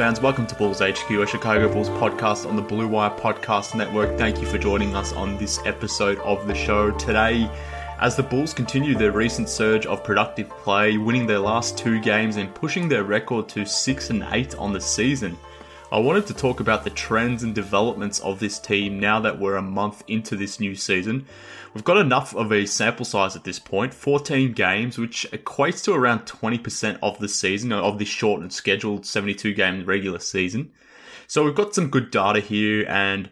Fans. Welcome to Bulls HQ, a Chicago Bulls podcast on the Blue Wire Podcast Network. Thank you for joining us on this episode of the show today. As the Bulls continue their recent surge of productive play, winning their last two games and pushing their record to 6 and 8 on the season. I wanted to talk about the trends and developments of this team now that we're a month into this new season. We've got enough of a sample size at this point 14 games, which equates to around 20% of the season, of this short and scheduled 72 game regular season. So we've got some good data here, and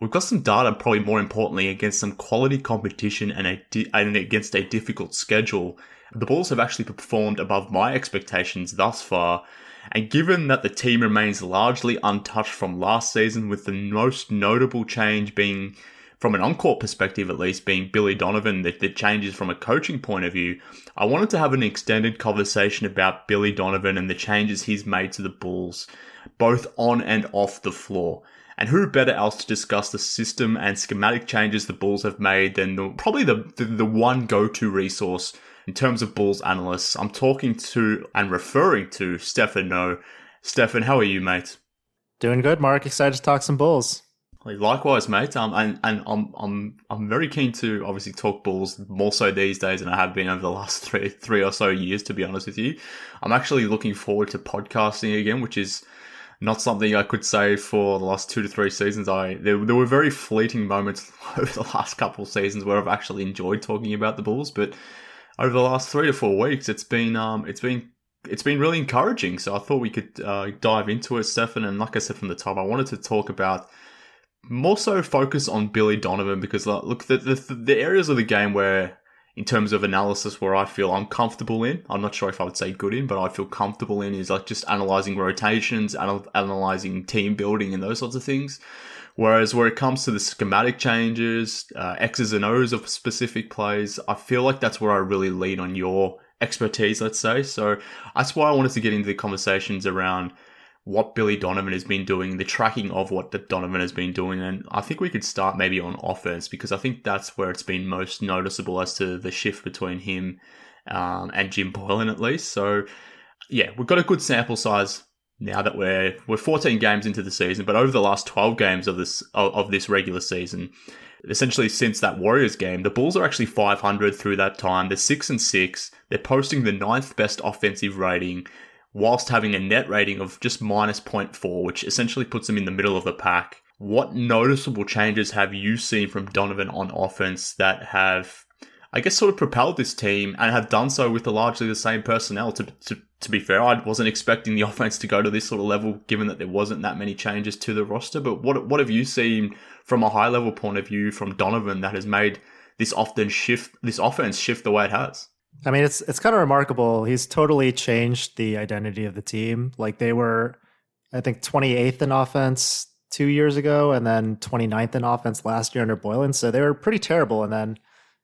we've got some data, probably more importantly, against some quality competition and, a di- and against a difficult schedule. The Bulls have actually performed above my expectations thus far, and given that the team remains largely untouched from last season, with the most notable change being, from an on-court perspective at least, being Billy Donovan, the, the changes from a coaching point of view, I wanted to have an extended conversation about Billy Donovan and the changes he's made to the Bulls, both on and off the floor. And who better else to discuss the system and schematic changes the Bulls have made than the, probably the, the, the one go-to resource in terms of Bulls analysts. I'm talking to and referring to Stefan Noh. Stefan, how are you, mate? Doing good, Mark. Excited to talk some Bulls. Likewise, mate. Um, and and I'm I'm I'm very keen to obviously talk Bulls more so these days than I have been over the last three three or so years. To be honest with you, I'm actually looking forward to podcasting again, which is not something I could say for the last two to three seasons. I there, there were very fleeting moments over the last couple of seasons where I've actually enjoyed talking about the Bulls, but over the last three to four weeks, it's been um, it's been it's been really encouraging. So I thought we could uh, dive into it, Stefan. And like I said from the top, I wanted to talk about more so focus on Billy Donovan because look, the, the the areas of the game where, in terms of analysis, where I feel I'm comfortable in, I'm not sure if I would say good in, but I feel comfortable in is like just analyzing rotations, anal- analyzing team building, and those sorts of things. Whereas where it comes to the schematic changes, uh, X's and O's of specific plays, I feel like that's where I really lean on your expertise, let's say. So that's why I wanted to get into the conversations around what Billy Donovan has been doing, the tracking of what the Donovan has been doing. And I think we could start maybe on offense because I think that's where it's been most noticeable as to the shift between him um, and Jim Boylen, at least. So, yeah, we've got a good sample size now that we're we're 14 games into the season, but over the last 12 games of this of, this regular season, essentially since that Warriors game, the Bulls are actually 500 through that time. They're six and six. They're posting the ninth best offensive rating, whilst having a net rating of just minus 0.4, which essentially puts them in the middle of the pack. What noticeable changes have you seen from Donovan on offense that have I guess, sort of propelled this team and have done so with the largely the same personnel. To, to, to be fair, I wasn't expecting the offense to go to this sort of level, given that there wasn't that many changes to the roster. But what what have you seen from a high level point of view from Donovan that has made this often shift, this offense shift the way it has? I mean, it's it's kind of remarkable. He's totally changed the identity of the team. Like they were, I think, 28th in offense two years ago, and then 29th in offense last year under Boylen. So they were pretty terrible, and then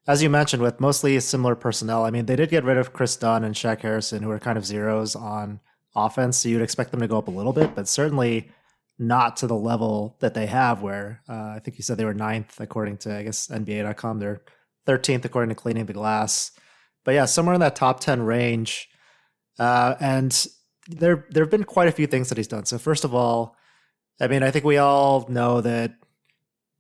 as you mentioned, with mostly similar personnel. I mean, they did get rid of Kris Dunn and Shaq Harrison, who are kind of zeros on offense. So you'd expect them to go up a little bit, but certainly not to the level that they have. Where uh, I think you said they were ninth according to I guess NBA.com. They're 13th according to Cleaning the Glass. But yeah, somewhere in that top 10 range. Uh, and there there have been quite a few things that he's done. So first of all, I mean, I think we all know that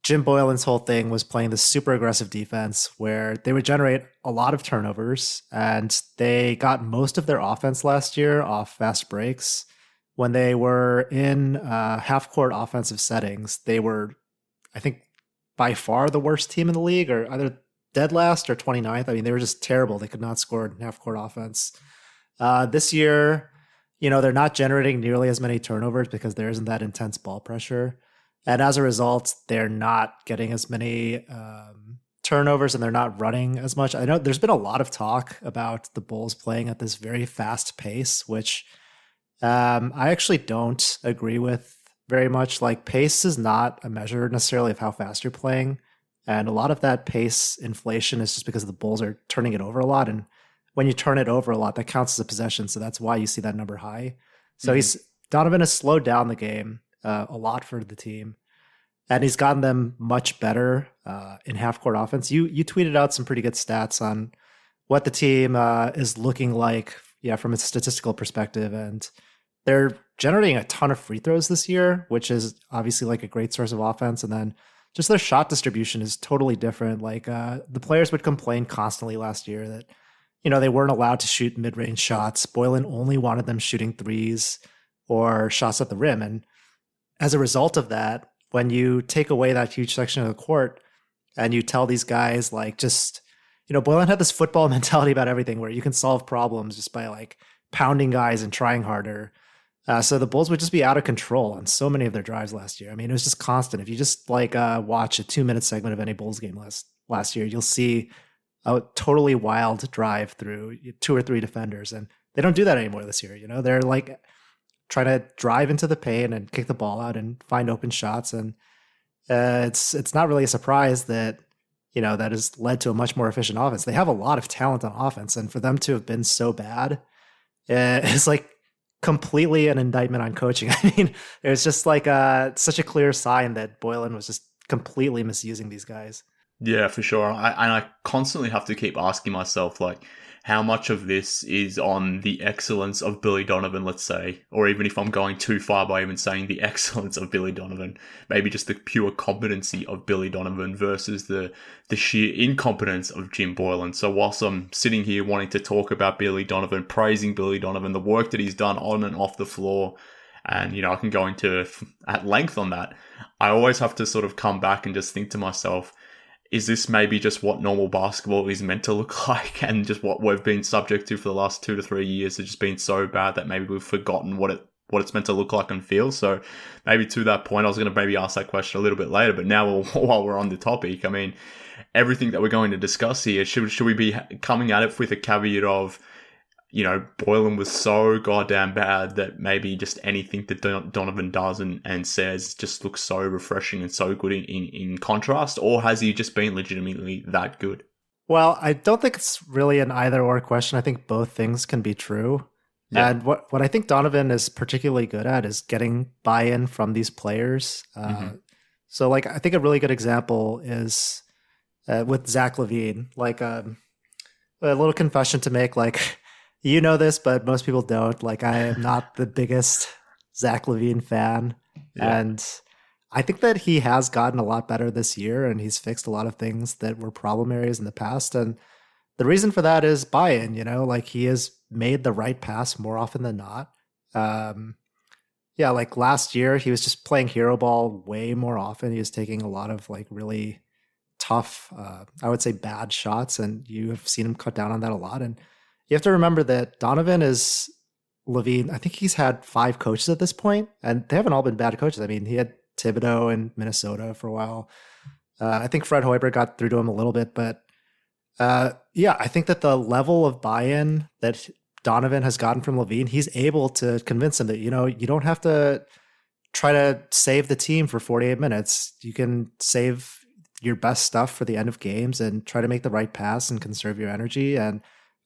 Jim Boylen's whole thing was playing this super aggressive defense where they would generate a lot of turnovers and they got most of their offense last year off fast breaks. When they were in uh, half court offensive settings, they were, I think, by far the worst team in the league, or either dead last or 29th. I mean, they were just terrible. They could not score in half court offense. Uh, this year, you know, they're not generating nearly as many turnovers because there isn't that intense ball pressure. And as a result, they're not getting as many um, turnovers and they're not running as much. I know there's been a lot of talk about the Bulls playing at this very fast pace, which um, I actually don't agree with very much. Like, pace is not a measure necessarily of how fast you're playing. And a lot of that pace inflation is just because the Bulls are turning it over a lot. And when you turn it over a lot, that counts as a possession. So that's why you see that number high. So mm-hmm. he's Donovan has slowed down the game uh, a lot for the team, and he's gotten them much better uh, in half court offense. You you tweeted out some pretty good stats on what the team uh, is looking like, yeah, from a statistical perspective, and they're generating a ton of free throws this year, which is obviously like a great source of offense, and then just their shot distribution is totally different. Like uh, the players would complain constantly last year that you know they weren't allowed to shoot mid range shots. Boylen only wanted them shooting threes or shots at the rim, and as a result of that, when you take away that huge section of the court and you tell these guys like just you know Boylen had this football mentality about everything where you can solve problems just by like pounding guys and trying harder uh, so the Bulls would just be out of control on so many of their drives last year. I mean, it was just constant. If you just like uh, watch a two minute segment of any Bulls game last last year, you'll see a totally wild drive through two or three defenders, and they don't do that anymore this year. You know, they're like trying to drive into the paint and kick the ball out and find open shots, and uh, it's it's not really a surprise that you know that has led to a much more efficient offense. They have a lot of talent on offense, and for them to have been so bad, uh, it's like completely an indictment on coaching. I mean, it was just like a, such a clear sign that Boylen was just completely misusing these guys. Yeah, for sure. I, and I constantly have to keep asking myself, like, how much of this is on the excellence of Billy Donovan, let's say, or even if I'm going too far by even saying the excellence of Billy Donovan, maybe just the pure competency of Billy Donovan versus the the sheer incompetence of Jim Boylen. So whilst I'm sitting here wanting to talk about Billy Donovan, praising Billy Donovan, the work that he's done on and off the floor, and you know I can go into at length on that, I always have to sort of come back and just think to myself is this maybe just what normal basketball is meant to look like and just what we've been subject to for the last two to three years has just been so bad that maybe we've forgotten what it what it's meant to look like and feel. So maybe to that point, I was going to maybe ask that question a little bit later, but now while we're on the topic, I mean, everything that we're going to discuss here, should, should we be coming at it with a caveat of, you know, Boylen was so goddamn bad that maybe just anything that Donovan does and, and says just looks so refreshing and so good in, in, in contrast? Or has he just been legitimately that good? Well, I don't think it's really an either or question. I think both things can be true. Yeah. And what, what I think Donovan is particularly good at is getting buy in from these players. Uh, mm-hmm. So, like, I think a really good example is uh, with Zach LaVine. Like, um, a little confession to make. Like, you know this, but most people don't. Like, I am not the biggest Zach LaVine fan, yeah. and I think that he has gotten a lot better this year, and he's fixed a lot of things that were problem areas in the past. And the reason for that is buy-in. You know, like he has made the right pass more often than not. Um, yeah, like last year, he was just playing hero ball way more often. He was taking a lot of like really tough, uh, I would say bad shots, and you have seen him cut down on that a lot. And you have to remember that Donovan is LaVine. I think he's had five coaches at this point, and they haven't all been bad coaches. I mean, he had Thibodeau in Minnesota for a while. Uh, I think Fred Hoiberg got through to him a little bit, but uh, yeah, I think that the level of buy-in that Donovan has gotten from LaVine, he's able to convince him that you know you don't have to try to save the team for 48 minutes. You can save your best stuff for the end of games and try to make the right pass and conserve your energy and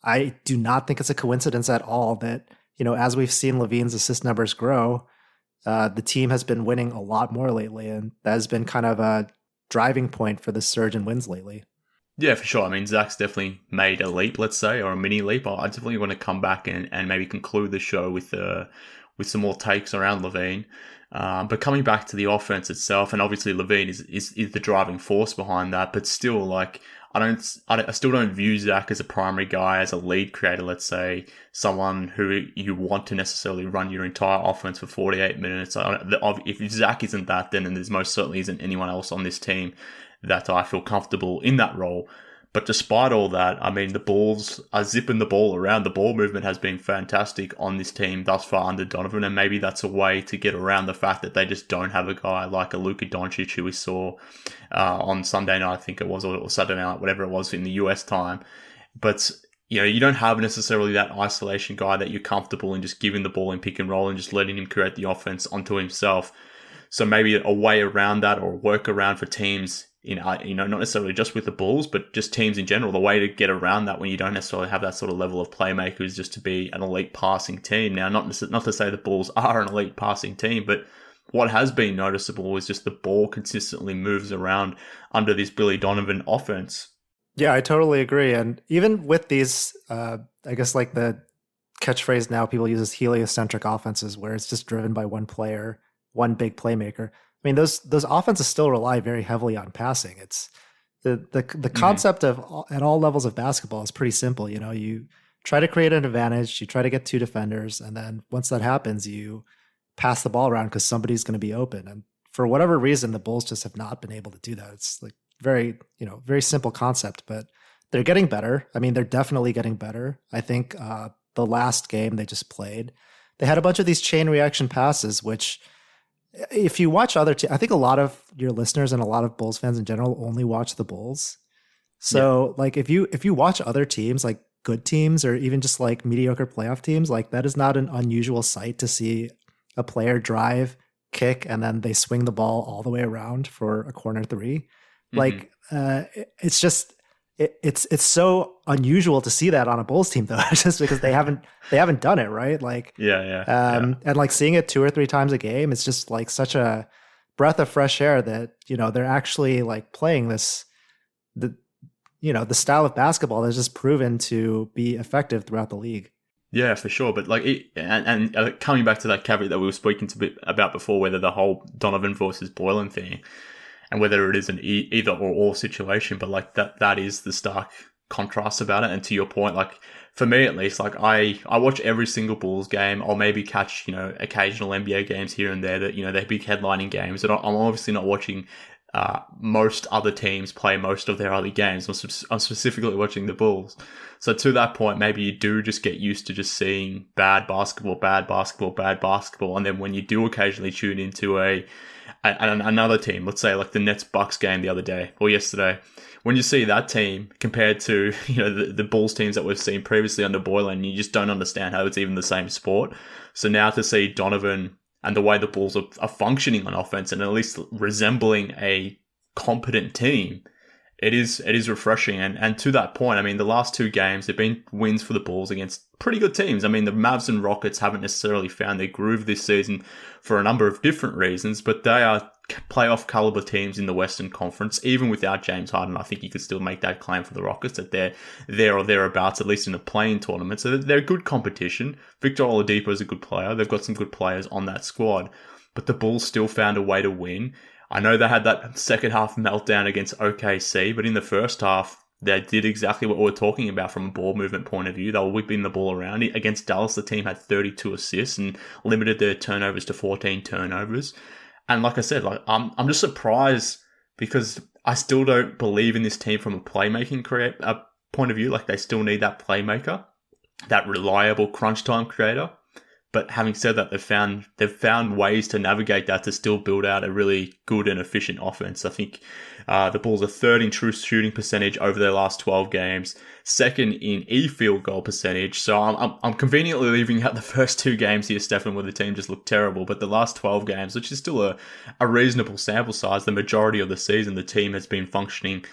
I do not think it's a coincidence at all that, you know, as we've seen LaVine's assist numbers grow, uh, the team has been winning a lot more lately, and that has been kind of a driving point for the surge in wins lately. Yeah, for sure. I mean, Zach's definitely made a leap, let's say, or a mini leap. I definitely want to come back and, and maybe conclude the show with uh, with some more takes around LaVine. Um, but coming back to the offense itself, and obviously LaVine is, is, is the driving force behind that, but still, like, I don't, I still don't view Zach as a primary guy, as a lead creator, let's say, someone who you want to necessarily run your entire offense for 48 minutes. If Zach isn't that, then there's most certainly isn't anyone else on this team that I feel comfortable in that role. But despite all that, I mean, the balls are zipping the ball around. The ball movement has been fantastic on this team thus far under Donovan, and maybe that's a way to get around the fact that they just don't have a guy like a Luka Doncic who we saw uh, on Sunday night, I think it was, or Saturday night, whatever it was in the US time. But you know, you don't have necessarily that isolation guy that you're comfortable in just giving the ball in pick and roll and just letting him create the offense onto himself. So maybe a way around that or a workaround for teams in you know not necessarily just with the Bulls, but just teams in general. The way to get around that when you don't necessarily have that sort of level of playmaker is just to be an elite passing team. Now, not not to say the Bulls are an elite passing team, but what has been noticeable is just the ball consistently moves around under this Billy Donovan offense. Yeah, I totally agree. And even with these, uh, I guess like the catchphrase now people use is heliocentric offenses, where it's just driven by one player, one big playmaker. I mean, those those offenses still rely very heavily on passing. It's the the the mm-hmm. concept of at all levels of basketball is pretty simple. You know, you try to create an advantage, you try to get two defenders, and then once that happens, you pass the ball around because somebody's going to be open. And for whatever reason, the Bulls just have not been able to do that. It's like very you know very simple concept, but they're getting better. I mean, they're definitely getting better. I think uh, the last game they just played, they had a bunch of these chain reaction passes, which if you watch other, te- I think a lot of your listeners and a lot of Bulls fans in general only watch the Bulls. So yeah. like if you if you watch other teams like good teams or even just like mediocre playoff teams, like that is not an unusual sight to see a player drive, kick, and then they swing the ball all the way around for a corner 3 mm-hmm. Like uh, it's just it, it's it's so unusual to see that on a Bulls team though, just because they haven't they haven't done it right. Like yeah, yeah, um, yeah. and like seeing it two or three times a game, it's just like such a breath of fresh air that you know they're actually like playing this the you know the style of basketball that's just proven to be effective throughout the league. Yeah, for sure. But like, it, and, and uh, coming back to that caveat that we were speaking to bit about before, whether the whole Donovan versus Boylen thing, and whether it is an e- either or or situation. But like that, that is the stark contrast about it. And to your point, like for me at least, like I, I watch every single Bulls game. I'll maybe catch, you know, occasional NBA games here and there that, you know, they're big headlining games. And I'm obviously not watching uh, most other teams play most of their other games. I'm, I'm, specifically watching the Bulls. So to that point, maybe you do just get used to just seeing bad basketball, bad basketball, bad basketball. And then when you do occasionally tune into a, and another team, let's say like the Nets Bucks game the other day or yesterday, when you see that team compared to you know the, the Bulls teams that we've seen previously under Boylen, you just don't understand how it's even the same sport. So now to see Donovan and the way the Bulls are, are functioning on offense and at least resembling a competent team, it is it is refreshing. And and to that point, I mean, the last two games have been wins for the Bulls against pretty good teams. I mean, the Mavs and Rockets haven't necessarily found their groove this season for a number of different reasons, but they are playoff caliber teams in the Western Conference. Even without James Harden, I think you could still make that claim for the Rockets that they're there or thereabouts, at least in a play-in tournament. So they're good competition. Victor Oladipo is a good player. They've got some good players on that squad, but the Bulls still found a way to win. I know they had that second half meltdown against OKC, but in the first half, they did exactly what we are talking about from a ball movement point of view. They were whipping the ball around. Against Dallas, the team had 32 assists and limited their turnovers to 14 turnovers. And like I said, like I'm, I'm just surprised because I still don't believe in this team from a playmaking create, uh, point of view. Like they still need that playmaker, that reliable crunch time creator. But having said that, they've found they've found ways to navigate that to still build out a really good and efficient offense. I think uh, the Bulls are third in true shooting percentage over their last 12 games, second in e field goal percentage. So I'm, I'm, I'm, conveniently leaving out the first two games here, Stefan, where the team just looked terrible. But the last 12 games, which is still a, a reasonable sample size, the majority of the season, the team has been functioning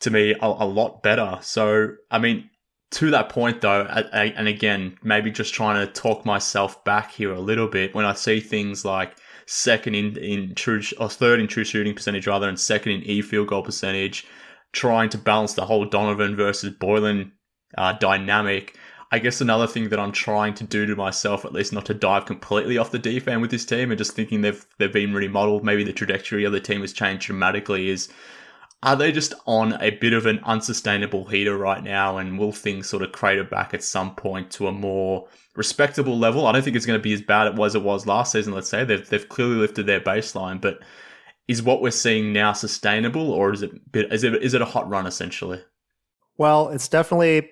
to me a, a lot better. So, I mean, to that point though, and again, maybe just trying to talk myself back here a little bit when I see things like second in in true or third in true shooting percentage rather, and second in e field goal percentage, trying to balance the whole Donovan versus Boylen uh, dynamic. I guess another thing that I'm trying to do to myself, at least not to dive completely off the deep end with this team, and just thinking they've they've been remodeled, maybe the trajectory of the team has changed dramatically, is are they just on a bit of an unsustainable heater right now and will things sort of crater back at some point to a more respectable level? I don't think it's going to be as bad as it was last season, let's say. They've, they've clearly lifted their baseline, but is what we're seeing now sustainable or is it, is it, is it a hot run essentially? Well, it's definitely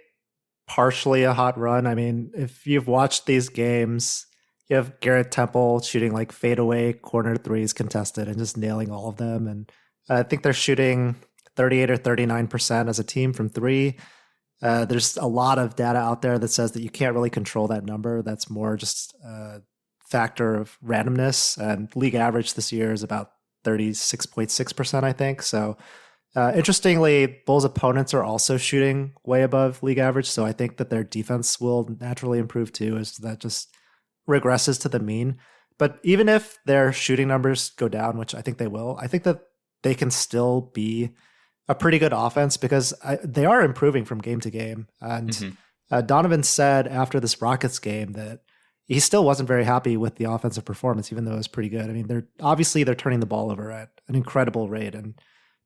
partially a hot run. I mean, if you've watched these games, you have Garrett Temple shooting like fadeaway corner threes contested and just nailing all of them. And I think they're shooting 38 or 39% as a team from three. Uh, there's a lot of data out there that says that you can't really control that number. That's more just a factor of randomness. And league average this year is about 36.6%, I think. So, uh, interestingly, Bulls' opponents are also shooting way above league average. So, I think that their defense will naturally improve too, as that just regresses to the mean. But even if their shooting numbers go down, which I think they will, I think that they can still be a pretty good offense because I, they are improving from game to game. And mm-hmm. uh, Donovan said after this Rockets game that he still wasn't very happy with the offensive performance, even though it was pretty good. I mean, they're obviously they're turning the ball over at an incredible rate, and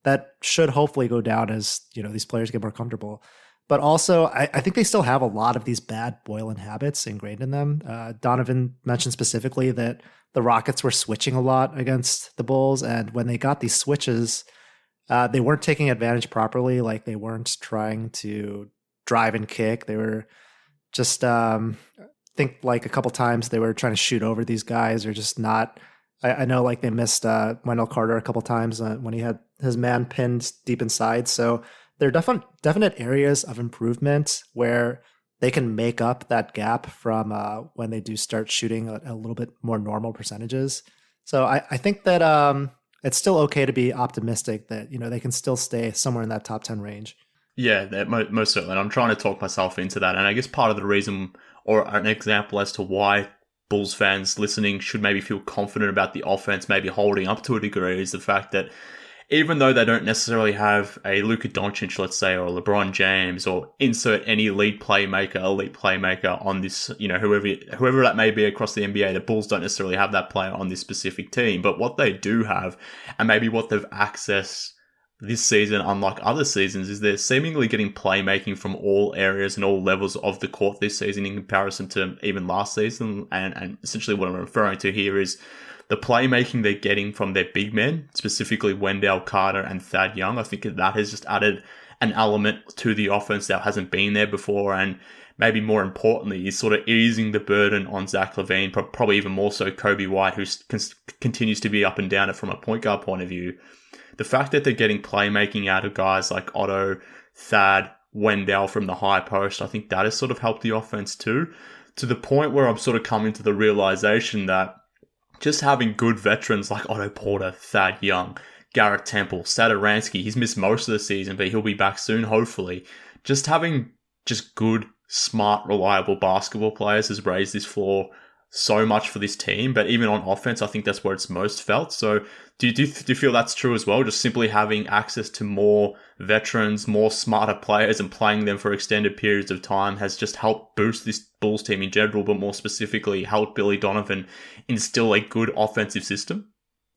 that should hopefully go down as you know these players get more comfortable. But also, I, I think they still have a lot of these bad Boylen habits ingrained in them. Uh, Donovan mentioned specifically that the Rockets were switching a lot against the Bulls, and when they got these switches, uh, they weren't taking advantage properly. Like they weren't trying to drive and kick. They were just um, think like a couple times they were trying to shoot over these guys, or just not. I, I know like they missed uh, Wendell Carter a couple times uh, when he had his man pinned deep inside. So there are definite definite areas of improvement where they can make up that gap from uh, when they do start shooting a, a, little bit more normal percentages. So I, I think that um, it's still okay to be optimistic that you know they can still stay somewhere in that top ten range. Yeah, most certainly. And I'm trying to talk myself into that. And I guess part of the reason, or an example as to why Bulls fans listening should maybe feel confident about the offense, maybe holding up to a degree, is the fact that even though they don't necessarily have a Luka Doncic, let's say, or LeBron James, or insert any lead playmaker, elite playmaker on this, you know, whoever whoever that may be across the NBA, the Bulls don't necessarily have that player on this specific team. But what they do have, and maybe what they've accessed this season, unlike other seasons, is they're seemingly getting playmaking from all areas and all levels of the court this season in comparison to even last season. And, and essentially what I'm referring to here is the playmaking they're getting from their big men, specifically Wendell Carter and Thad Young, I think that has just added an element to the offense that hasn't been there before. And maybe more importantly, is sort of easing the burden on Zach LaVine, probably even more so Coby White, who continues to be up and down it from a point guard point of view. The fact that they're getting playmaking out of guys like Otto, Thad, Wendell from the high post, I think that has sort of helped the offense too, to the point where I'm sort of coming to the realization that just having good veterans like Otto Porter, Thad Young, Garrett Temple, Satoransky, he's missed most of the season, but he'll be back soon, hopefully. Just having just good, smart, reliable basketball players has raised this floor so much for this team. But even on offense, I think that's where it's most felt. So do you, do you, do you feel that's true as well? Just simply having access to more veterans, more smarter players, and playing them for extended periods of time has just helped boost this Bulls team in general, but more specifically, helped Billy Donovan instill a good offensive system.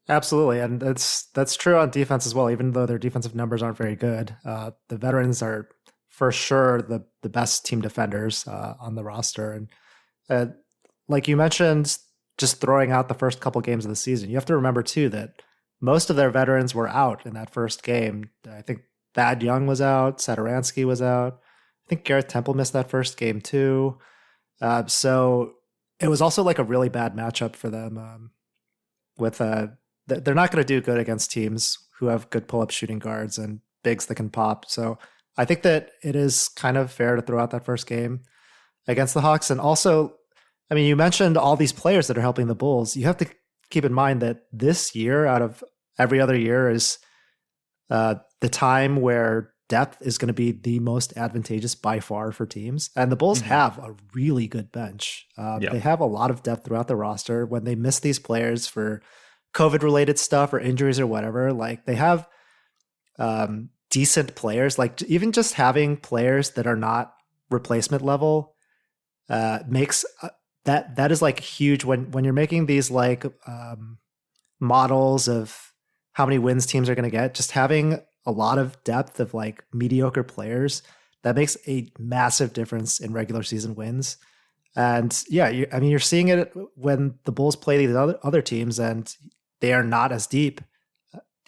Absolutely, and that's that's true on defense as well. Even though their defensive numbers aren't very good, uh, the veterans are for sure the the best team defenders uh, on the roster. And uh, like you mentioned, just throwing out the first couple games of the season, you have to remember too that most of their veterans were out in that first game. I think Thad Young was out, Satoransky was out. I think Garrett Temple missed that first game too. Uh, so it was also like a really bad matchup for them. Um, with uh, they're not going to do good against teams who have good pull up shooting guards and bigs that can pop. So I think that it is kind of fair to throw out that first game against the Hawks. And also, I mean, you mentioned all these players that are helping the Bulls. You have to keep in mind that this year, out of every other year, is uh, the time where depth is going to be the most advantageous by far for teams. And the Bulls mm-hmm. have a really good bench. Uh, yep. They have a lot of depth throughout the roster. When they miss these players for COVID related stuff or injuries or whatever, like they have um, decent players. Like even just having players that are not replacement level uh, makes uh, that that is like huge when when you're making these like um, models of how many wins teams are going to get. Just having a lot of depth of like mediocre players that makes a massive difference in regular season wins. And yeah, you, I mean, you're seeing it when the Bulls play these other other teams, and they are not as deep.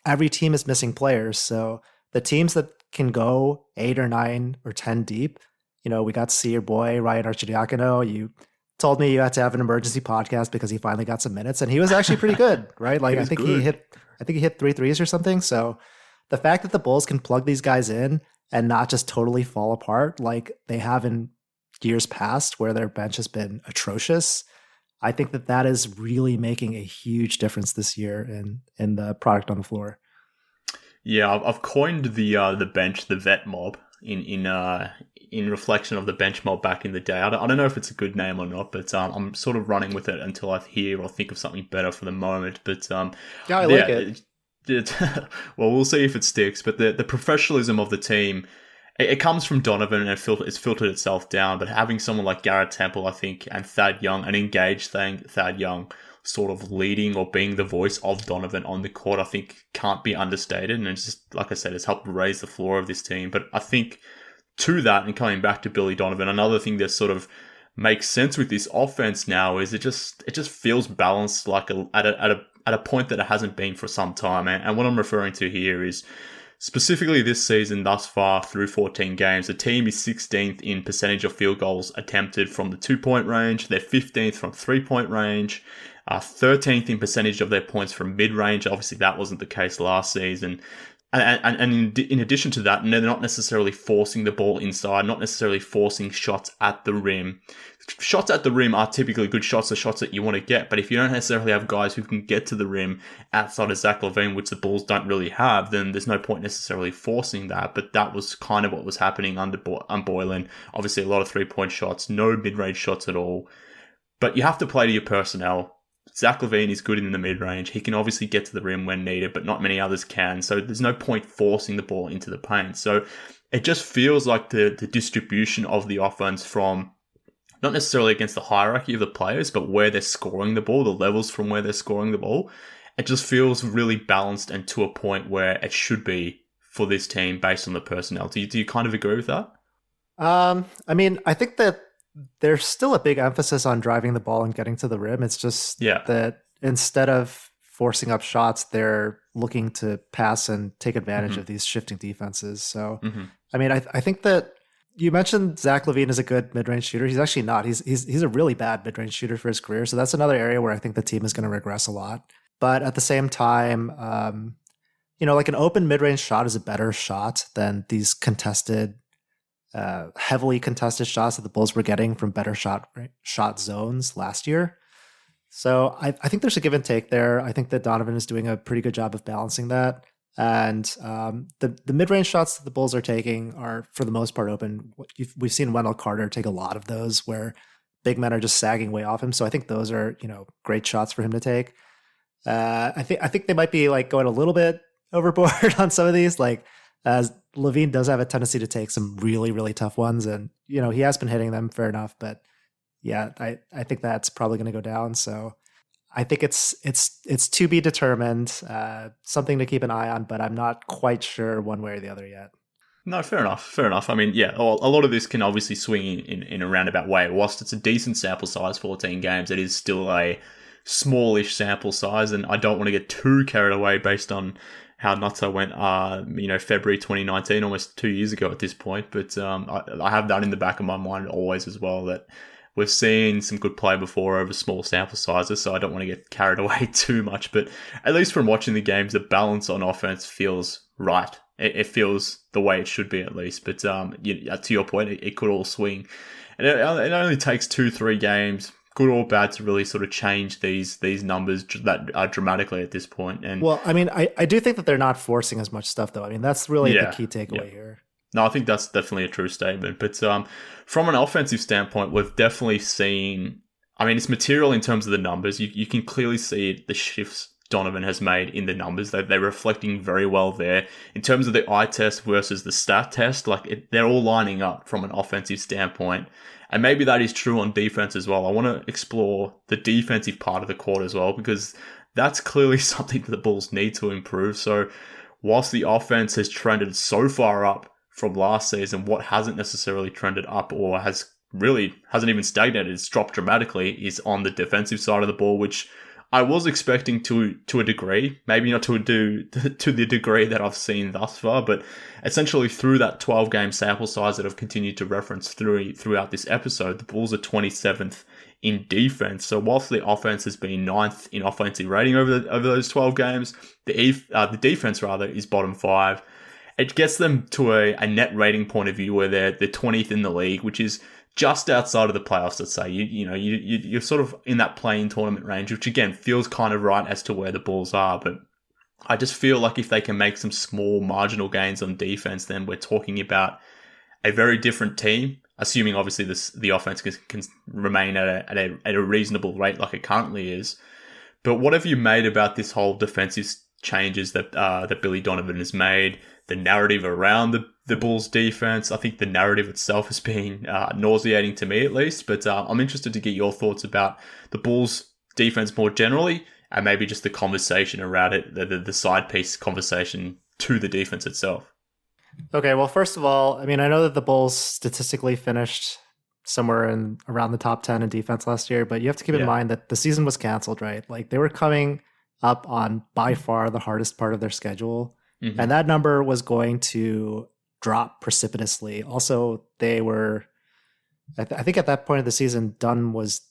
Every team is missing players, so the teams that can go eight or nine or ten deep, you know, we got to see your boy Ryan Arcidiacono. You told me you had to have an emergency podcast because he finally got some minutes, and he was actually pretty good, right? Like I think good. he hit, I think he hit three threes or something. So the fact that the Bulls can plug these guys in and not just totally fall apart like they have in years past where their bench has been atrocious, I think that that is really making a huge difference this year in in the product on the floor. Yeah, I've coined the uh, the bench the vet mob in in uh, in reflection of the bench mob back in the day. I don't, I don't know if it's a good name or not, but um, I'm sort of running with it until I hear or think of something better for the moment. But um, yeah, I like yeah, it it, well, we'll see if it sticks. But the the professionalism of the team, it, it comes from Donovan and it fil- it's filtered itself down. But having someone like Garrett Temple, I think, and Thad Young, an engaged thing, Thad Young, sort of leading or being the voice of Donovan on the court, I think can't be understated. And it's just like I said, it's helped raise the floor of this team. But I think to that, and coming back to Billy Donovan, another thing that sort of makes sense with this offense now is it just it just feels balanced like a, at a at a at a point that it hasn't been for some time. And what I'm referring to here is specifically this season thus far through 14 games, the team is 16th in percentage of field goals attempted from the two point range. They're 15th from three point range. Uh, 13th in percentage of their points from mid range. Obviously, that wasn't the case last season. And, and, in, in, addition to that, they're not necessarily forcing the ball inside, not necessarily forcing shots at the rim shots at the rim are typically good shots, the shots that you want to get. But if you don't necessarily have guys who can get to the rim outside of Zach LaVine, which the Bulls don't really have, then there's no point necessarily forcing that. But that was kind of what was happening under Bo- um, Boylen. Obviously, a lot of three point shots, no mid range shots at all. But you have to play to your personnel. Zach LaVine is good in the mid range. He can obviously get to the rim when needed, but not many others can. So there's no point forcing the ball into the paint. So it just feels like the, the distribution of the offense from not necessarily against the hierarchy of the players, but where they're scoring the ball, the levels from where they're scoring the ball. It just feels really balanced and to a point where it should be for this team based on the personnel. Do you, do you kind of agree with that? Um, I mean, I think that there's still a big emphasis on driving the ball and getting to the rim. It's just yeah. that instead of forcing up shots, they're looking to pass and take advantage mm-hmm. of these shifting defenses. So, mm-hmm. I mean, I, I think that you mentioned Zach LaVine is a good mid-range shooter. He's actually not. He's he's he's a really bad mid-range shooter for his career. So that's another area where I think the team is going to regress a lot. But at the same time, um, you know, like an open mid-range shot is a better shot than these contested, uh, heavily contested shots that the Bulls were getting from better shot shot zones last year. So I, I think there's a give and take there. I think that Donovan is doing a pretty good job of balancing that. And um, the the mid range shots that the Bulls are taking are for the most part open. We've seen Wendell Carter take a lot of those where big men are just sagging way off him. So I think those are you know great shots for him to take. Uh, I think I think they might be like going a little bit overboard on some of these. Like as LaVine does have a tendency to take some really really tough ones, and you know he has been hitting them fair enough. But yeah, I I think that's probably going to go down. So I think it's it's it's to be determined. Uh, something to keep an eye on, but I'm not quite sure one way or the other yet. No, fair enough. Fair enough. I mean, yeah, a lot of this can obviously swing in, in, in a roundabout way. Whilst it's a decent sample size, 14 games, it is still a smallish sample size, and I don't want to get too carried away based on how nuts I went, uh, you know, February 2019, almost two years ago at this point. But um, I, I have that in the back of my mind always as well that We've seen some good play before over small sample sizes, so I don't want to get carried away too much. But at least from watching the games, the balance on offense feels right. It, it feels the way it should be, at least. But um, you, to your point, it, it, could all swing. And it, it only takes two, three games, good or bad, to really sort of change these these numbers that are dramatically at this point. And well, I mean, I, I do think that they're not forcing as much stuff, though. I mean, that's really yeah, the key takeaway yeah. here. No, I think that's definitely a true statement. But um, from an offensive standpoint, we've definitely seen. I mean, it's material in terms of the numbers. You, you can clearly see the shifts Donovan has made in the numbers. They, they're reflecting very well there. In terms of the eye test versus the stat test, like it, they're all lining up from an offensive standpoint. And maybe that is true on defense as well. I want to explore the defensive part of the court as well because that's clearly something that the Bulls need to improve. So, whilst the offense has trended so far up from last season, what hasn't necessarily trended up or has really hasn't even stagnated, it's dropped dramatically, is on the defensive side of the ball, which I was expecting to to a degree, maybe not to do to the degree that I've seen thus far, but essentially through that 12 game sample size that I've continued to reference through throughout this episode, the Bulls are 27th in defense. So whilst the offense has been ninth in offensive rating over the, over those 12 games, the uh, the defense rather is bottom five. It gets them to a, a net rating point of view where they're the 20th in the league, which is just outside of the playoffs, let's say, you you know you, you you're sort of in that play-in tournament range, which again feels kind of right as to where the balls are. But I just feel like if they can make some small marginal gains on defense, then we're talking about a very different team. Assuming obviously this the offense can, can remain at a, at a at a reasonable rate like it currently is. But what have you made about this whole defensive changes that uh, that Billy Donovan has made? The narrative around the the Bulls' defense. I think the narrative itself has been uh, nauseating to me, at least. But uh, I'm interested to get your thoughts about the Bulls' defense more generally, and maybe just the conversation around it, the, the, the side piece conversation to the defense itself. Okay, well, first of all, I mean, I know that the Bulls statistically finished somewhere in around the top 10 in defense last year, but you have to keep yeah. in mind that the season was canceled, right? Like they were coming up on by far the hardest part of their schedule. Mm-hmm. And that number was going to drop precipitously. Also, they were, I, th- I, think at that point of the season, Dunn was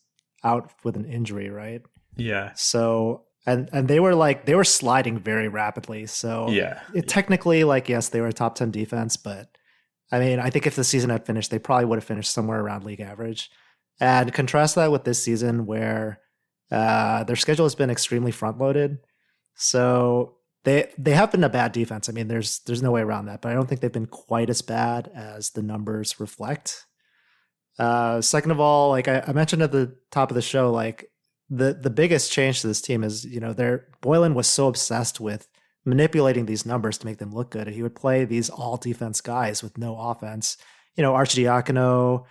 out with an injury, right? Yeah. So and and they were like they were sliding very rapidly. So yeah, it, technically, like yes, they were a top ten defense, but I mean, I think if the season had finished, they probably would have finished somewhere around league average. And contrast that with this season, where uh, their schedule has been extremely front loaded. So they they have been a bad defense. I mean, there's there's no way around that. But I don't think they've been quite as bad as the numbers reflect. Uh, second of all, like I, I mentioned at the top of the show, like the the biggest change to this team is you know their Boylen was so obsessed with manipulating these numbers to make them look good. He would play these all defense guys with no offense. You know, Arcidiacono,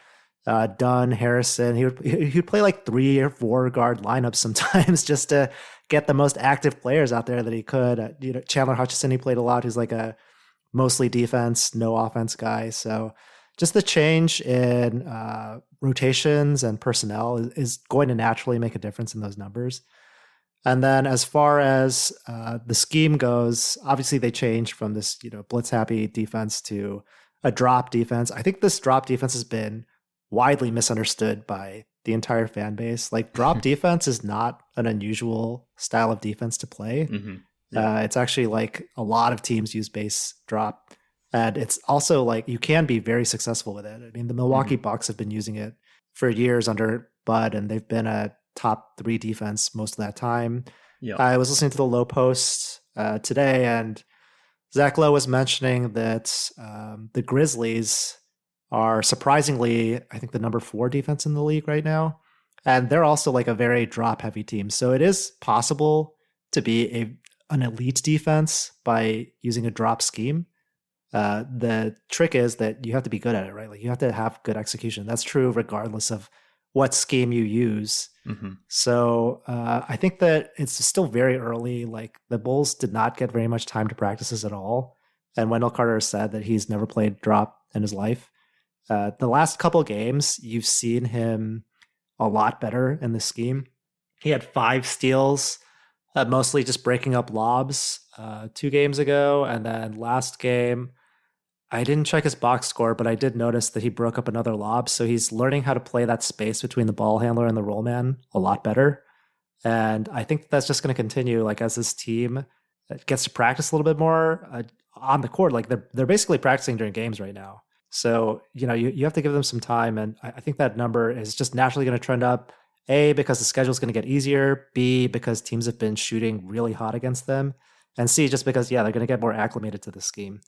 uh, Dunn, Harrison. He would he would play like three or four guard lineups sometimes just to get the most active players out there that he could. Uh, you know, Chandler Hutchison, he played a lot. He's like a mostly defense, no offense guy. So just the change in uh, rotations and personnel is, is, going to naturally make a difference in those numbers. And then as far as uh, the scheme goes, obviously they changed from this you know blitz happy defense to a drop defense. I think this drop defense has been widely misunderstood by the entire fan base. Like drop defense is not an unusual style of defense to play. Mm-hmm. Yeah. Uh, it's actually like a lot of teams use base drop, and it's also like you can be very successful with it. I mean, the Milwaukee mm-hmm. Bucks have been using it for years under Bud, and they've been a top three defense most of that time. Yeah, I was listening to the Lowe Post uh, today, and Zach Lowe was mentioning that um, the Grizzlies are surprisingly, I think, the number four defense in the league right now. And they're also like a very drop heavy team. So it is possible to be a an elite defense by using a drop scheme. Uh, the trick is that you have to be good at it, right? Like you have to have good execution. That's true regardless of what scheme you use. Mm-hmm. So uh, I think that it's still very early. Like the Bulls did not get very much time to practice this at all. And Wendell Carter said that he's never played drop in his life. Uh, the last couple games, you've seen him a lot better in the scheme. He had five steals, uh, mostly just breaking up lobs uh, two games ago. And then last game, I didn't check his box score, but I did notice that he broke up another lob. So he's learning how to play that space between the ball handler and the roll man a lot better. And I think that's just going to continue. Like as this team gets to practice a little bit more uh, on the court, like they're they're basically practicing during games right now. So, you know, you, you have to give them some time. And I, I think that number is just naturally going to trend up. A, because the schedule is going to get easier. B, because teams have been shooting really hot against them. And C, just because, yeah, they're going to get more acclimated to the scheme.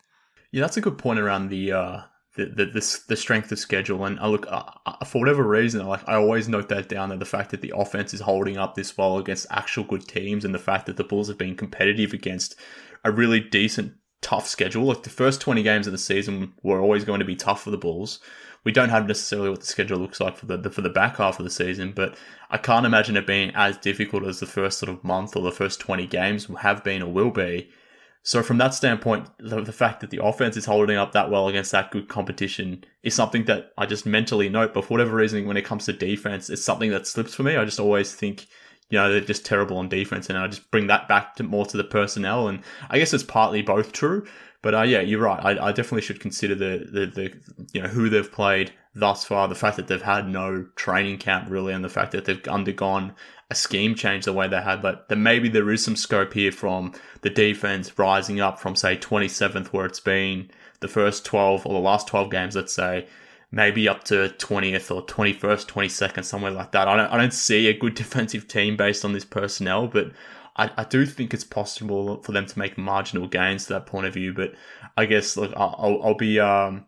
Yeah, that's a good point around the uh, the, the, the, the strength of schedule. And I look uh, uh, for whatever reason, I like I always note that down that the fact that the offense is holding up this well against actual good teams, and the fact that the Bulls have been competitive against a really decent, tough schedule. Like the first twenty games of the season were always going to be tough for the Bulls. We don't have necessarily what the schedule looks like for the, the for the back half of the season, but I can't imagine it being as difficult as the first sort of month or the first twenty games have been or will be. So from that standpoint, the, the, fact that the offense is holding up that well against that good competition is something that I just mentally note. But for whatever reason, when it comes to defense, it's something that slips for me. I just always think, you know, they're just terrible on defense, and I just bring that back to more to the personnel. And I guess it's partly both true. But uh, yeah, you're right. I, I, definitely should consider the, the, the you know who they've played thus far, the fact that they've had no training camp really, and the fact that they've undergone a scheme change the way they had. But that maybe there is some scope here from the defense rising up from say 27th, where it's been the first 12 or the last 12 games, let's say, maybe up to 20th or 21st, 22nd, somewhere like that. I don't, I don't see a good defensive team based on this personnel, but I, I do think it's possible for them to make marginal gains to that point of view. But I guess look, I'll, I'll be um,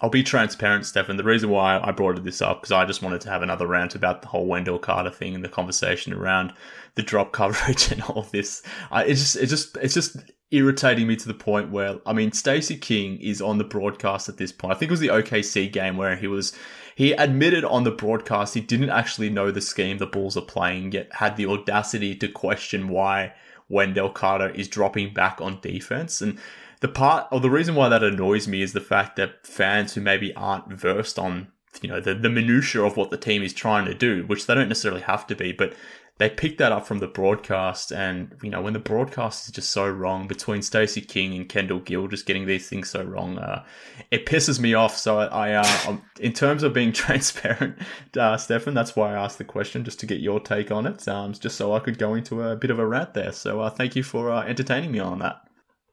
I'll be transparent, Stefan. The reason why I brought this up because I just wanted to have another rant about the whole Wendell Carter thing and the conversation around the drop coverage and all of this. I, it's just it's just it's just irritating me to the point where I mean Stacey King is on the broadcast at this point. I think it was the OKC game where he was he admitted on the broadcast he didn't actually know the scheme the Bulls are playing, yet had the audacity to question why Wendell Carter is dropping back on defense. And the part, or the reason why that annoys me is the fact that fans who maybe aren't versed on, you know, the, the minutiae of what the team is trying to do, which they don't necessarily have to be, but they pick that up from the broadcast, and you know when the broadcast is just so wrong between Stacey King and Kendall Gill, just getting these things so wrong, uh, it pisses me off. So I, uh, in terms of being transparent, uh, Stefan, that's why I asked the question just to get your take on it, um, just so I could go into a bit of a rant there. So uh, thank you for uh, entertaining me on that.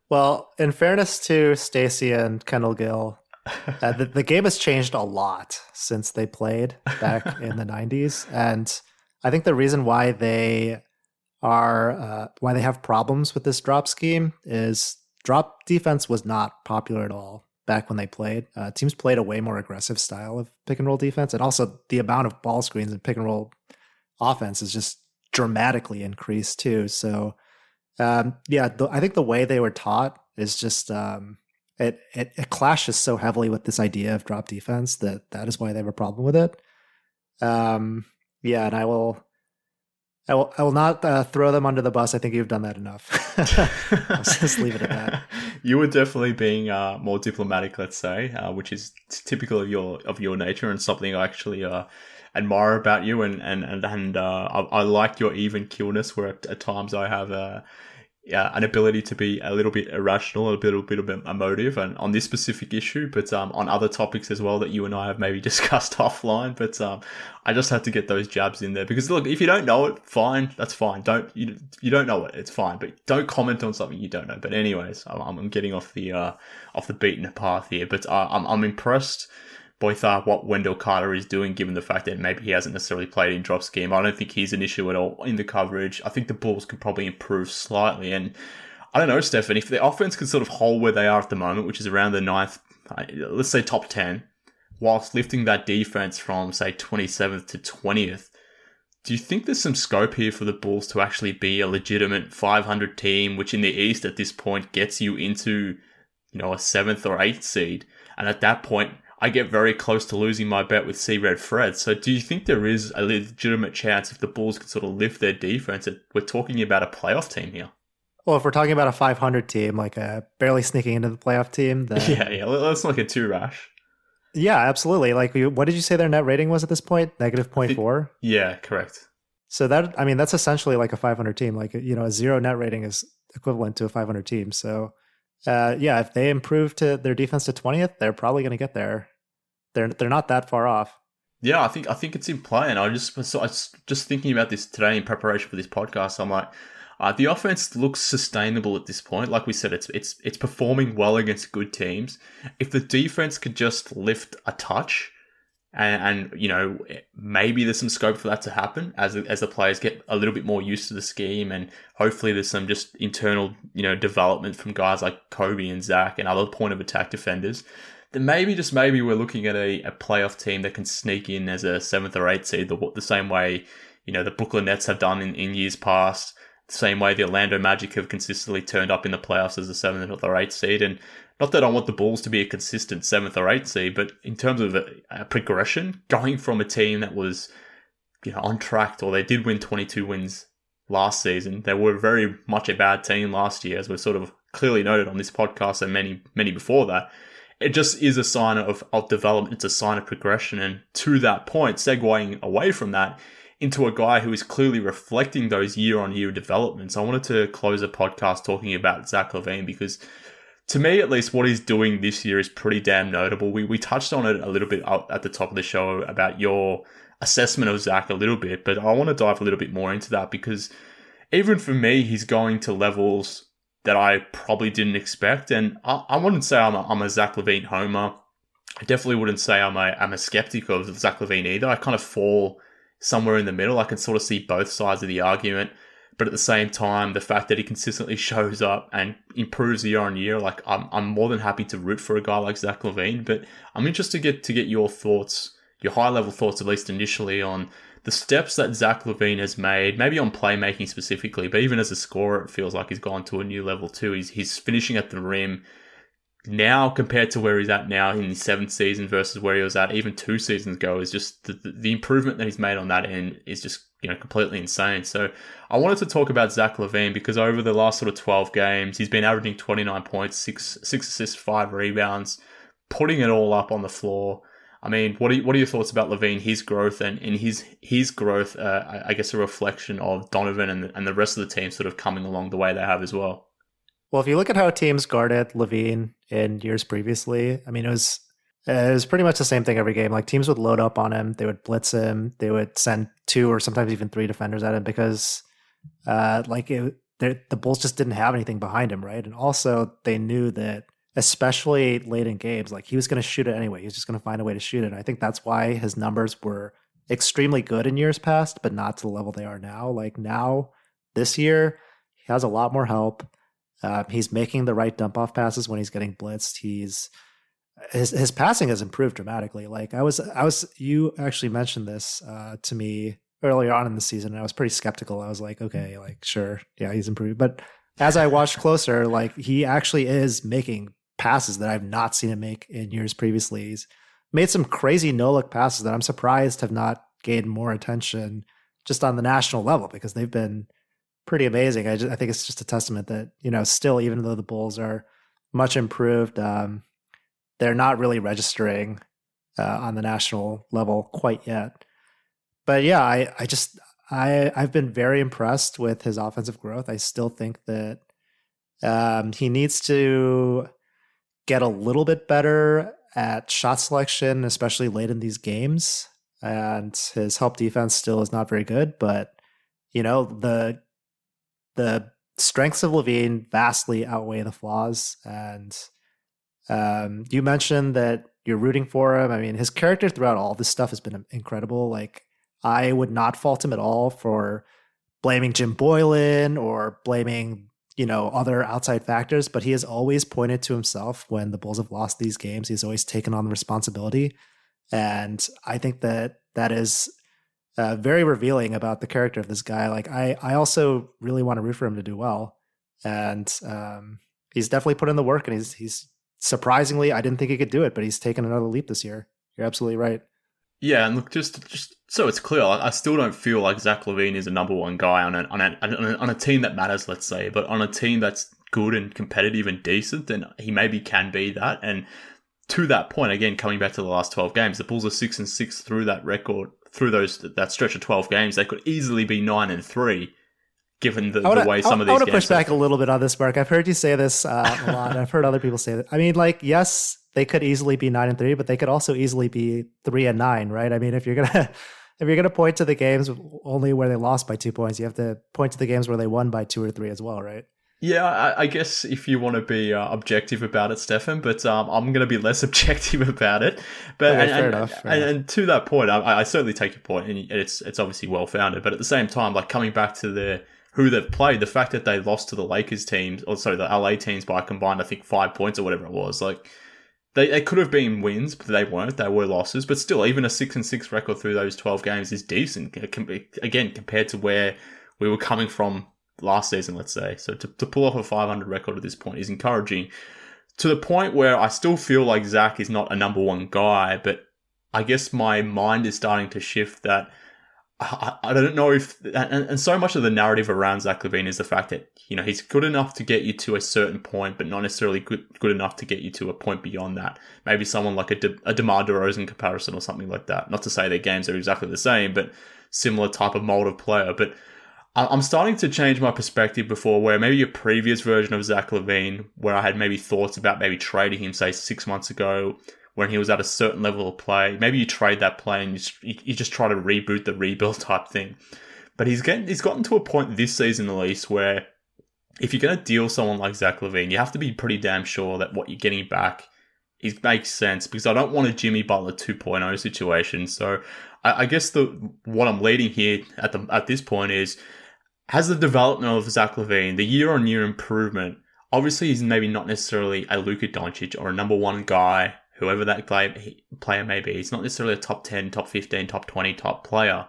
Well, in fairness to Stacey and Kendall Gill, uh, the, the game has changed a lot since they played back in the 90s. And I think the reason why they are uh, why they have problems with this drop scheme is drop defense was not popular at all back when they played. Uh, teams played a way more aggressive style of pick and roll defense, and also the amount of ball screens and pick and roll offense is just dramatically increased too. So, um, yeah, the, I think the way they were taught is just um, it, it it clashes so heavily with this idea of drop defense that that is why they have a problem with it. Um, yeah, and I will. I will, I will not uh, throw them under the bus. I think you've done that enough. I'll just leave it at that. You were definitely being uh, more diplomatic, let's say, uh, which is typical of your of your nature and something I actually uh, admire about you. And and and, and uh, I, I, like your even keelness, where at, times I have uh, yeah, an ability to be a little bit irrational, a little bit, a bit emotive, and on this specific issue, but um, on other topics as well that you and I have maybe discussed offline. But um, I just had to get those jabs in there because look, if you don't know it, fine, that's fine. Don't you? You don't know it, it's fine, but don't comment on something you don't know. But anyways, I'm, I'm getting off the uh, off the beaten path here, but uh, I'm I'm impressed Boythar what Wendell Carter is doing, given the fact that maybe he hasn't necessarily played in drop scheme. I don't think he's an issue at all in the coverage. I think the Bulls could probably improve slightly. And I don't know, Stefan, if the offense can sort of hold where they are at the moment, which is around the ninth, uh, let's say top 10, whilst lifting that defense from, say, 27th to 20th, do you think there's some scope here for the Bulls to actually be a legitimate 500 team, which in the East at this point gets you into, you know, a seventh or eighth seed? And at that point, I get very close to losing my bet with C Red Fred. So do you think there is a legitimate chance if the Bulls could sort of lift their defense that we're talking about a playoff team here? Well, if we're talking about a 500 team, like a barely sneaking into the playoff team, then yeah, yeah, let's not get too rash. Yeah, absolutely. Like, what did you say their net rating was at this point? Negative 0.4? Yeah, correct. So that, I mean, that's essentially like a 500 team. Like, you know, a zero net rating is equivalent to a 500 team. So uh, yeah, if they improve to their defense to 20th, they're probably going to get there. They're they're not that far off. Yeah, I think I think it's in play, and I just I was just thinking about this today in preparation for this podcast. I'm like, uh, the offense looks sustainable at this point. Like we said, it's it's it's performing well against good teams. If the defense could just lift a touch, And, and, you know, maybe there's some scope for that to happen as as the players get a little bit more used to the scheme, and hopefully there's some just internal, you know, development from guys like Coby and Zach and other point of attack defenders. Then maybe just maybe we're looking at a, a playoff team that can sneak in as a seventh or eighth seed, the, the same way you know the Brooklyn Nets have done in, in years past. The same way the Orlando Magic have consistently turned up in the playoffs as a seventh or the eighth seed, and not that I want the Bulls to be a consistent seventh or eighth seed, but in terms of a, a progression, going from a team that was, you know, on track, or they did win 22 wins last season, they were very much a bad team last year, as we've sort of clearly noted on this podcast and many, many before that. It just is a sign of, of development. It's a sign of progression. And to that point, segueing away from that into a guy who is clearly reflecting those year on year developments, I wanted to close a podcast talking about Zach LaVine because to me, at least, what he's doing this year is pretty damn notable. We, we touched on it a little bit at the top of the show about your assessment of Zach a little bit, but I want to dive a little bit more into that because even for me, he's going to levels that I probably didn't expect. And I, I wouldn't say I'm a, I'm a Zach LaVine homer. I definitely wouldn't say I'm a, I'm a skeptic of Zach LaVine either. I kind of fall somewhere in the middle. I can sort of see both sides of the argument. But at the same time, the fact that he consistently shows up and improves year on year, like I'm, I'm more than happy to root for a guy like Zach LaVine. But I'm interested to get to get your thoughts, your high level thoughts, at least initially, on the steps that Zach LaVine has made, maybe on playmaking specifically, but even as a scorer, it feels like he's gone to a new level too. He's he's finishing at the rim now compared to where he's at now in his seventh season versus where he was at even two seasons ago is just the, the improvement that he's made on that end is just you know completely insane. So I wanted to talk about Zach LaVine because over the last sort of twelve games, he's been averaging twenty nine points, six six assists, five rebounds, putting it all up on the floor. I mean, what are what are your thoughts about LaVine, his growth, and, and his his growth? Uh, I guess a reflection of Donovan and and the rest of the team sort of coming along the way they have as well. Well, if you look at how teams guarded LaVine in years previously, I mean, it was it was pretty much the same thing every game. Like teams would load up on him, they would blitz him, they would send two or sometimes even three defenders at him because, uh, like it, the Bulls just didn't have anything behind him, right? And also they knew that, especially late in games, like he was going to shoot it anyway. He was just going to find a way to shoot it. And I think that's why his numbers were extremely good in years past, but not to the level they are now. Like now, this year, he has a lot more help. Uh, he's making the right dump off passes when he's getting blitzed. He's his his passing has improved dramatically. Like I was I was you actually mentioned this uh, to me earlier on in the season, and I was pretty skeptical. I was like, okay, like sure, yeah, he's improved. But as I watched closer, like he actually is making passes that I've not seen him make in years previously. He's made some crazy no look passes that I'm surprised have not gained more attention just on the national level because they've been pretty amazing. I, just, I think it's just a testament that you know, still even though the Bulls are much improved, um, they're not really registering uh, on the national level quite yet. But yeah, I I just I I've been very impressed with his offensive growth. I still think that um, he needs to get a little bit better at shot selection, especially late in these games. And his help defense still is not very good, but you know the the strengths of LaVine vastly outweigh the flaws. And um, you mentioned that you're rooting for him. I mean, his character throughout all this stuff has been incredible. Like, I would not fault him at all for blaming Jim Boylen or blaming, you know, other outside factors, but he has always pointed to himself when the Bulls have lost these games. He's always taken on the responsibility. And I think that that is uh, very revealing about the character of this guy. Like I, I also really want to root for him to do well, and um, he's definitely put in the work, and he's he's surprisingly, I didn't think he could do it, but he's taken another leap this year. You're absolutely right. Yeah, and look, just just so it's clear, I still don't feel like Zach LaVine is a number one guy on a, on a, on a, on a team that matters, let's say, but on a team that's good and competitive and decent, then he maybe can be that. And to that point, again, coming back to the last twelve games, the Bulls are six and six through that record through those that stretch of twelve games, they could easily be nine and three, given the, wanna, the way some I, of these. I want to push back a little bit on this, Mark. I've heard you say this uh, a lot. I've heard other people say that. I mean, like, yes, they could easily be nine and three, but they could also easily be three and nine, right? I mean, if you're gonna if you're gonna point to the games only where they lost by two points, you have to point to the games where they won by two or three as well, right? Yeah, I, I, guess if you want to be uh, objective about it, Stefan, but um, I'm going to be less objective about it. But okay, and, fair and, enough, fair and, and, to that point, I, I, certainly take your point, and it's it's obviously well founded. But at the same time, like coming back to the who they've played, the fact that they lost to the Lakers teams, or sorry, the LA teams by combined, I think five points or whatever it was, like. They, they could have been wins, but they weren't. They were losses. But still, even a six and six record through those twelve games is decent. Uh, again, compared to where we were coming from last season, let's say. So to, to pull off a 500 record at this point is encouraging to the point where I still feel like Zach is not a number one guy, but I guess my mind is starting to shift that I, I don't know if, and, and, so much of the narrative around Zach LaVine is the fact that, you know, he's good enough to get you to a certain point, but not necessarily good, good enough to get you to a point beyond that. Maybe someone like a, De, a DeMar DeRozan comparison or something like that. Not to say their games are exactly the same, but similar type of mold of player. But I'm starting to change my perspective before where maybe a previous version of Zach LaVine, where I had maybe thoughts about maybe trading him, say six months ago, when he was at a certain level of play. Maybe you trade that play and you, you just try to reboot the rebuild type thing. But he's getting he's gotten to a point this season at least where if you're going to deal someone like Zach LaVine, you have to be pretty damn sure that what you're getting back it makes sense because I don't want a Jimmy Butler 2.0 situation. So I, I guess the what I'm leading here at the at this point is has the development of Zach LaVine, the year on year improvement, obviously he's maybe not necessarily a Luka Doncic or a number one guy, whoever that player may be. He's not necessarily a top 10, top 15, top 20, top player.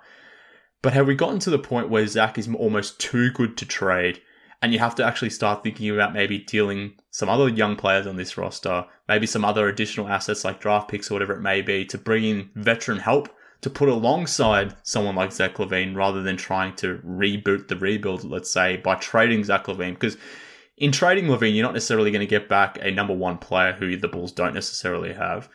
But have we gotten to the point where Zach is almost too good to trade? And you have to actually start thinking about maybe dealing some other young players on this roster, maybe some other additional assets like draft picks or whatever it may be, to bring in veteran help to put alongside someone like Zach LaVine rather than trying to reboot the rebuild, let's say, by trading Zach LaVine. Because in trading LaVine, you're not necessarily going to get back a number one player who the Bulls don't necessarily have.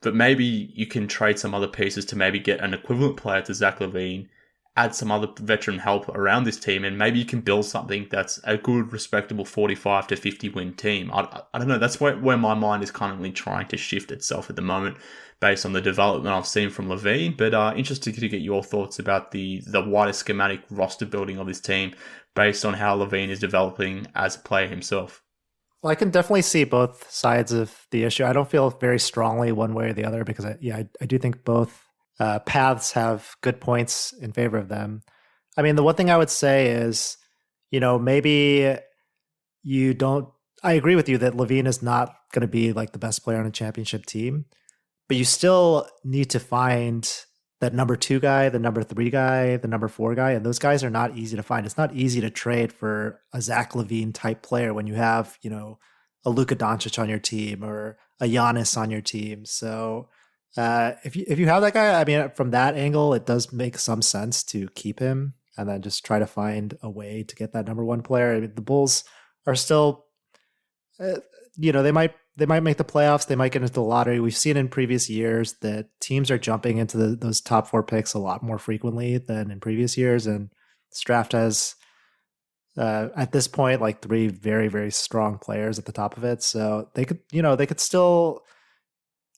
But maybe you can trade some other pieces to maybe get an equivalent player to Zach LaVine, add some other veteran help around this team, and maybe you can build something that's a good, respectable 45 to 50 win team. I, I don't know. That's where, where my mind is currently trying to shift itself at the moment based on the development I've seen from LaVine, But uh, interested to get your thoughts about the the wider schematic roster building of this team based on how LaVine is developing as a player himself. Well, I can definitely see both sides of the issue. I don't feel very strongly one way or the other because, I, yeah, I, I do think both uh, paths have good points in favor of them. I mean, the one thing I would say is, you know, maybe you don't. I agree with you that LaVine is not going to be like the best player on a championship team, but you still need to find that number two guy, the number three guy, the number four guy, and those guys are not easy to find. It's not easy to trade for a Zach LaVine type player when you have, you know, a Luka Doncic on your team or a Giannis on your team. So uh, if you if you have that guy, I mean, from that angle, it does make some sense to keep him and then just try to find a way to get that number one player. I mean, the Bulls are still, uh, you know, they might they might make the playoffs. They might get into the lottery. We've seen in previous years that teams are jumping into the, those top four picks a lot more frequently than in previous years. And this draft has, uh, at this point, like three very, very strong players at the top of it. So they could, you know, they could still,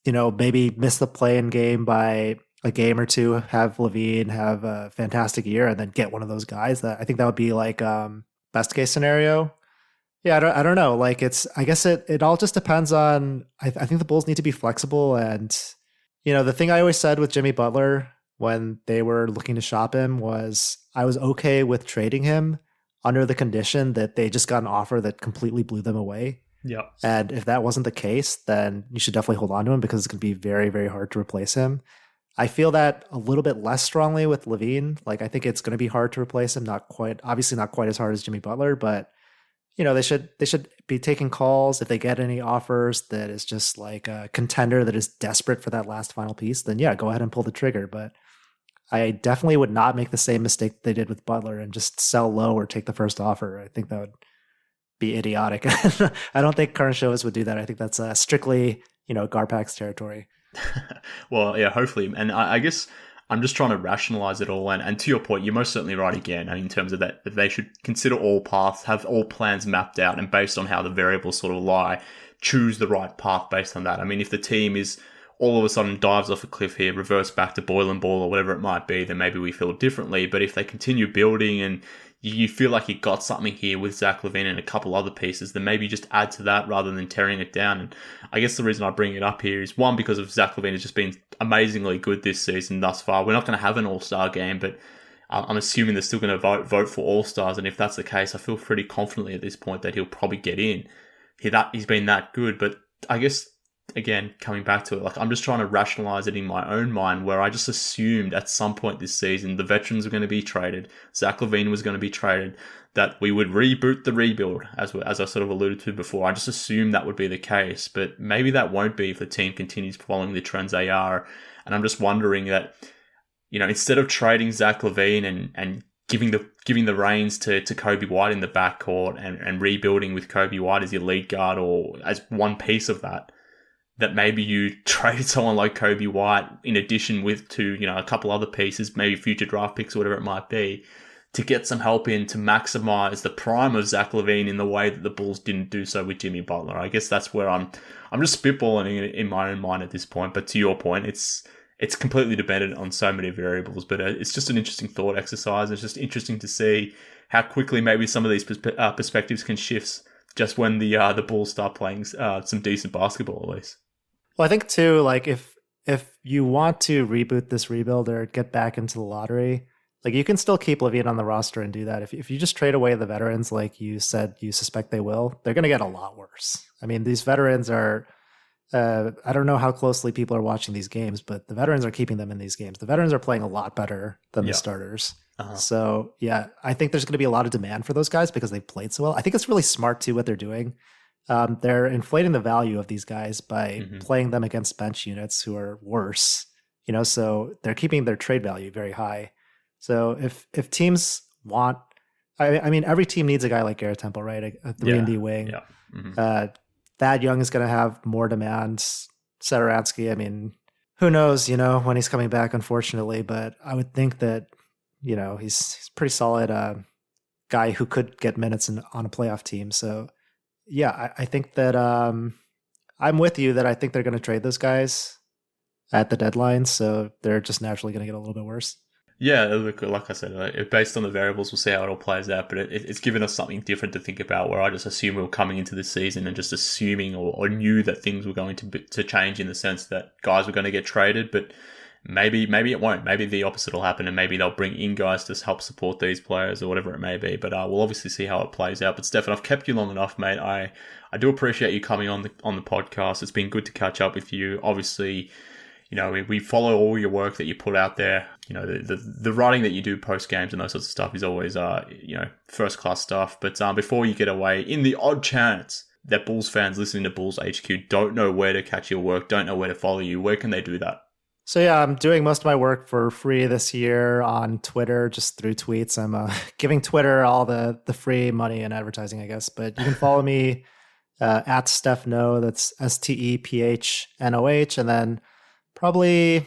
you know, maybe miss the play in game by a game or two, have LaVine have a fantastic year, and then get one of those guys. That I think that would be like um, best case scenario. Yeah, I don't, I don't know. Like it's, I guess it, it all just depends on, I, I think the Bulls need to be flexible. And, you know, the thing I always said with Jimmy Butler when they were looking to shop him was I was okay with trading him under the condition that they just got an offer that completely blew them away. Yeah. And if that wasn't the case, then you should definitely hold on to him because it's going to be very, very hard to replace him. I feel that a little bit less strongly with LaVine. Like I think it's going to be hard to replace him. Not quite, obviously not quite as hard as Jimmy Butler, but you know they should they should be taking calls. If they get any offers that is just like a contender that is desperate for that last final piece then yeah go ahead and pull the trigger. But i definitely would not make the same mistake they did with butler and just sell low or take the first offer. I think that would be idiotic. I don't think Karnisovas would do that. I think that's uh, strictly you know GarPax's territory. Well yeah hopefully. And I, I guess I'm just trying to rationalize it all. And, and to your point, you're most certainly right again. In terms of that, that they should consider all paths, have all plans mapped out, and based on how the variables sort of lie, choose the right path based on that. I mean, if the team is all of a sudden dives off a cliff here, reverse back to Boylen ball or whatever it might be, then maybe we feel differently. But if they continue building and you feel like you got something here with Zach LaVine and a couple other pieces, then maybe just add to that rather than tearing it down. And I guess the reason I bring it up here is one, because of Zach LaVine has just been amazingly good this season thus far. We're not going to have an all star game, but I'm assuming they're still going to vote vote for all stars. And if that's the case, I feel pretty confidently at this point that he'll probably get in. He that he's been that good, but I guess again, coming back to it, like I'm just trying to rationalize it in my own mind where I just assumed at some point this season the veterans were going to be traded, Zach LaVine was going to be traded, that we would reboot the rebuild, as, as I sort of alluded to before. I just assumed that would be the case, but maybe that won't be if the team continues following the trends they are. And I'm just wondering that, you know, instead of trading Zach LaVine and, and giving the giving the reins to, to Coby White in the backcourt and, and rebuilding with Coby White as your lead guard or as one piece of that, that maybe you traded someone like Coby White in addition with to, you know, a couple other pieces, maybe future draft picks or whatever it might be, to get some help in to maximize the prime of Zach LaVine in the way that the Bulls didn't do so with Jimmy Butler. I guess that's where I'm I'm just spitballing in my own mind at this point. But to your point, it's it's completely dependent on so many variables. But uh, it's just an interesting thought exercise. It's just interesting to see how quickly maybe some of these perspe- uh, perspectives can shift just when the uh, the Bulls start playing uh, some decent basketball at least. Well, I think too, like if if you want to reboot this rebuild or get back into the lottery, like you can still keep LaVine on the roster and do that. If if you just trade away the veterans, like you said, you suspect they will, they're going to get a lot worse. I mean, these veterans are. Uh, I don't know how closely people are watching these games, but the veterans are keeping them in these games. The veterans are playing a lot better than yeah. the starters. Uh-huh. So yeah, I think there's going to be a lot of demand for those guys because they've played so well. I think it's really smart too what they're doing um, they're inflating the value of these guys by mm-hmm. playing them against bench units who are worse. You know, so they're keeping their trade value very high. So if if teams want, I, I mean, every team needs a guy like Garrett Temple, right? A, a three and D wing. Yeah. Mm-hmm. Uh, Thad Young is going to have more demands. Satoransky, I mean, who knows? You know, when he's coming back, unfortunately, but I would think that you know he's he's pretty solid uh, guy who could get minutes in, on a playoff team. So yeah, I, I think that um, I'm with you that I think they're going to trade those guys at the deadline, so they're just naturally going to get a little bit worse. Yeah, look, like I said, based on the variables, we'll see how it all plays out. But it, it's given us something different to think about. Where I just assume we were coming into this season and just assuming or, or knew that things were going to to change in the sense that guys were going to get traded, but maybe maybe it won't. Maybe the opposite will happen, and maybe they'll bring in guys to help support these players or whatever it may be. But uh, we'll obviously see how it plays out. But Stefan, I've kept you long enough, mate. I I do appreciate you coming on the on the podcast. It's been good to catch up with you. Obviously. You know, we, we follow all your work that you put out there. You know, the, the, the writing that you do post games and those sorts of stuff is always, uh, you know, first class stuff. But um, before you get away, in the odd chance that Bulls fans listening to Bulls HQ don't know where to catch your work, don't know where to follow you, where can they do that? So yeah, I'm doing most of my work for free this year on Twitter, just through tweets. I'm uh, giving Twitter all the the free money and advertising, I guess. But you can follow me uh, at Steph Noh. That's S T E P H N O H, and then probably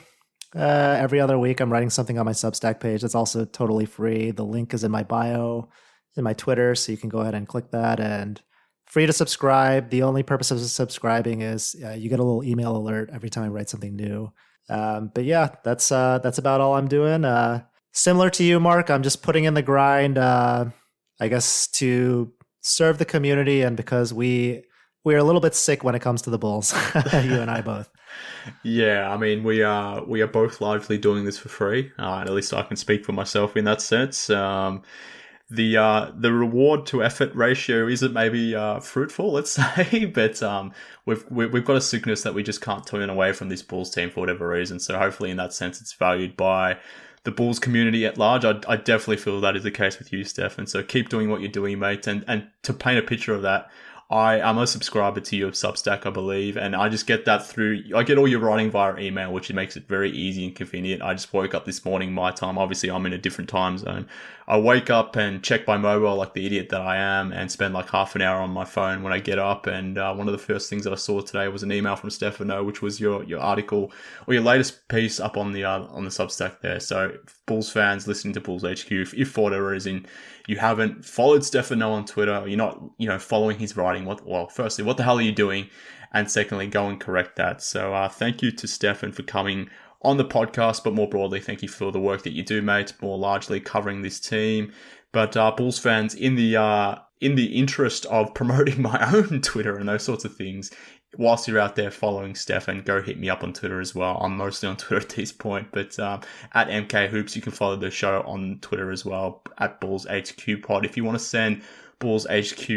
uh, every other week I'm writing something on my Substack page. That's also totally free. The link is in my bio in my Twitter, so you can go ahead and click that and free to subscribe. The only purpose of subscribing is uh, you get a little email alert every time I write something new. Um, but yeah, that's uh, that's about all I'm doing. Uh, similar to you, Mark, I'm just putting in the grind. Uh, I guess to serve the community, and because we we're a little bit sick when it comes to the Bulls, you and I both. Yeah, I mean we are we are both largely doing this for free. Uh, at least I can speak for myself in that sense. Um, the uh, the reward to effort ratio isn't maybe uh, fruitful, let's say, but um, we've we've got a sickness that we just can't turn away from this Bulls team for whatever reason. So hopefully, in that sense, it's valued by the Bulls community at large. I, I definitely feel that is the case with you, Stefan. So keep doing what you're doing, mate. And and to paint a picture of that, I am a subscriber to your Substack, I believe, and I just get that through. I get all your writing via email, which makes it very easy and convenient. I just woke up this morning, my time. Obviously, I'm in a different time zone. I wake up and check my mobile like the idiot that I am, and spend like half an hour on my phone when I get up. And uh, one of the first things that I saw today was an email from Stefan Noh, which was your your article or your latest piece up on the uh, on the Substack there. So Bulls fans listening to Bulls HQ, if, if for whatever reason you haven't followed Stefan Noh on Twitter, you're not, you know, following his writing, what, well, firstly, what the hell are you doing? And secondly, go and correct that. So, uh, thank you to Stefan for coming on the podcast, but more broadly, thank you for the work that you do, mate, more largely covering this team. But uh, Bulls fans, in the uh, in the interest of promoting my own Twitter and those sorts of things, whilst you're out there following Stefan, go hit me up on Twitter as well. I'm mostly on Twitter at this point, but um, at MK Hoops, you can follow the show on Twitter as well at Bulls HQ Pod. If you want to send Bulls HQ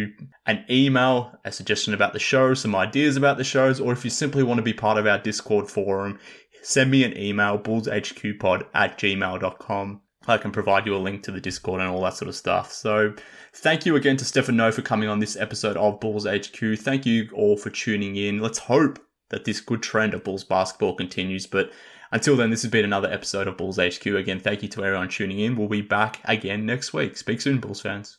an email, a suggestion about the show, some ideas about the shows, or if you simply want to be part of our Discord forum, send me an email, bullshqpod at gmail.com. I can provide you a link to the Discord and all that sort of stuff. So, thank you again to Stefan Noh for coming on this episode of Bulls HQ. Thank you all for tuning in. Let's hope that this good trend of Bulls basketball continues. But until then, this has been another episode of Bulls HQ. Again, thank you to everyone tuning in. We'll be back again next week. Speak soon, Bulls fans.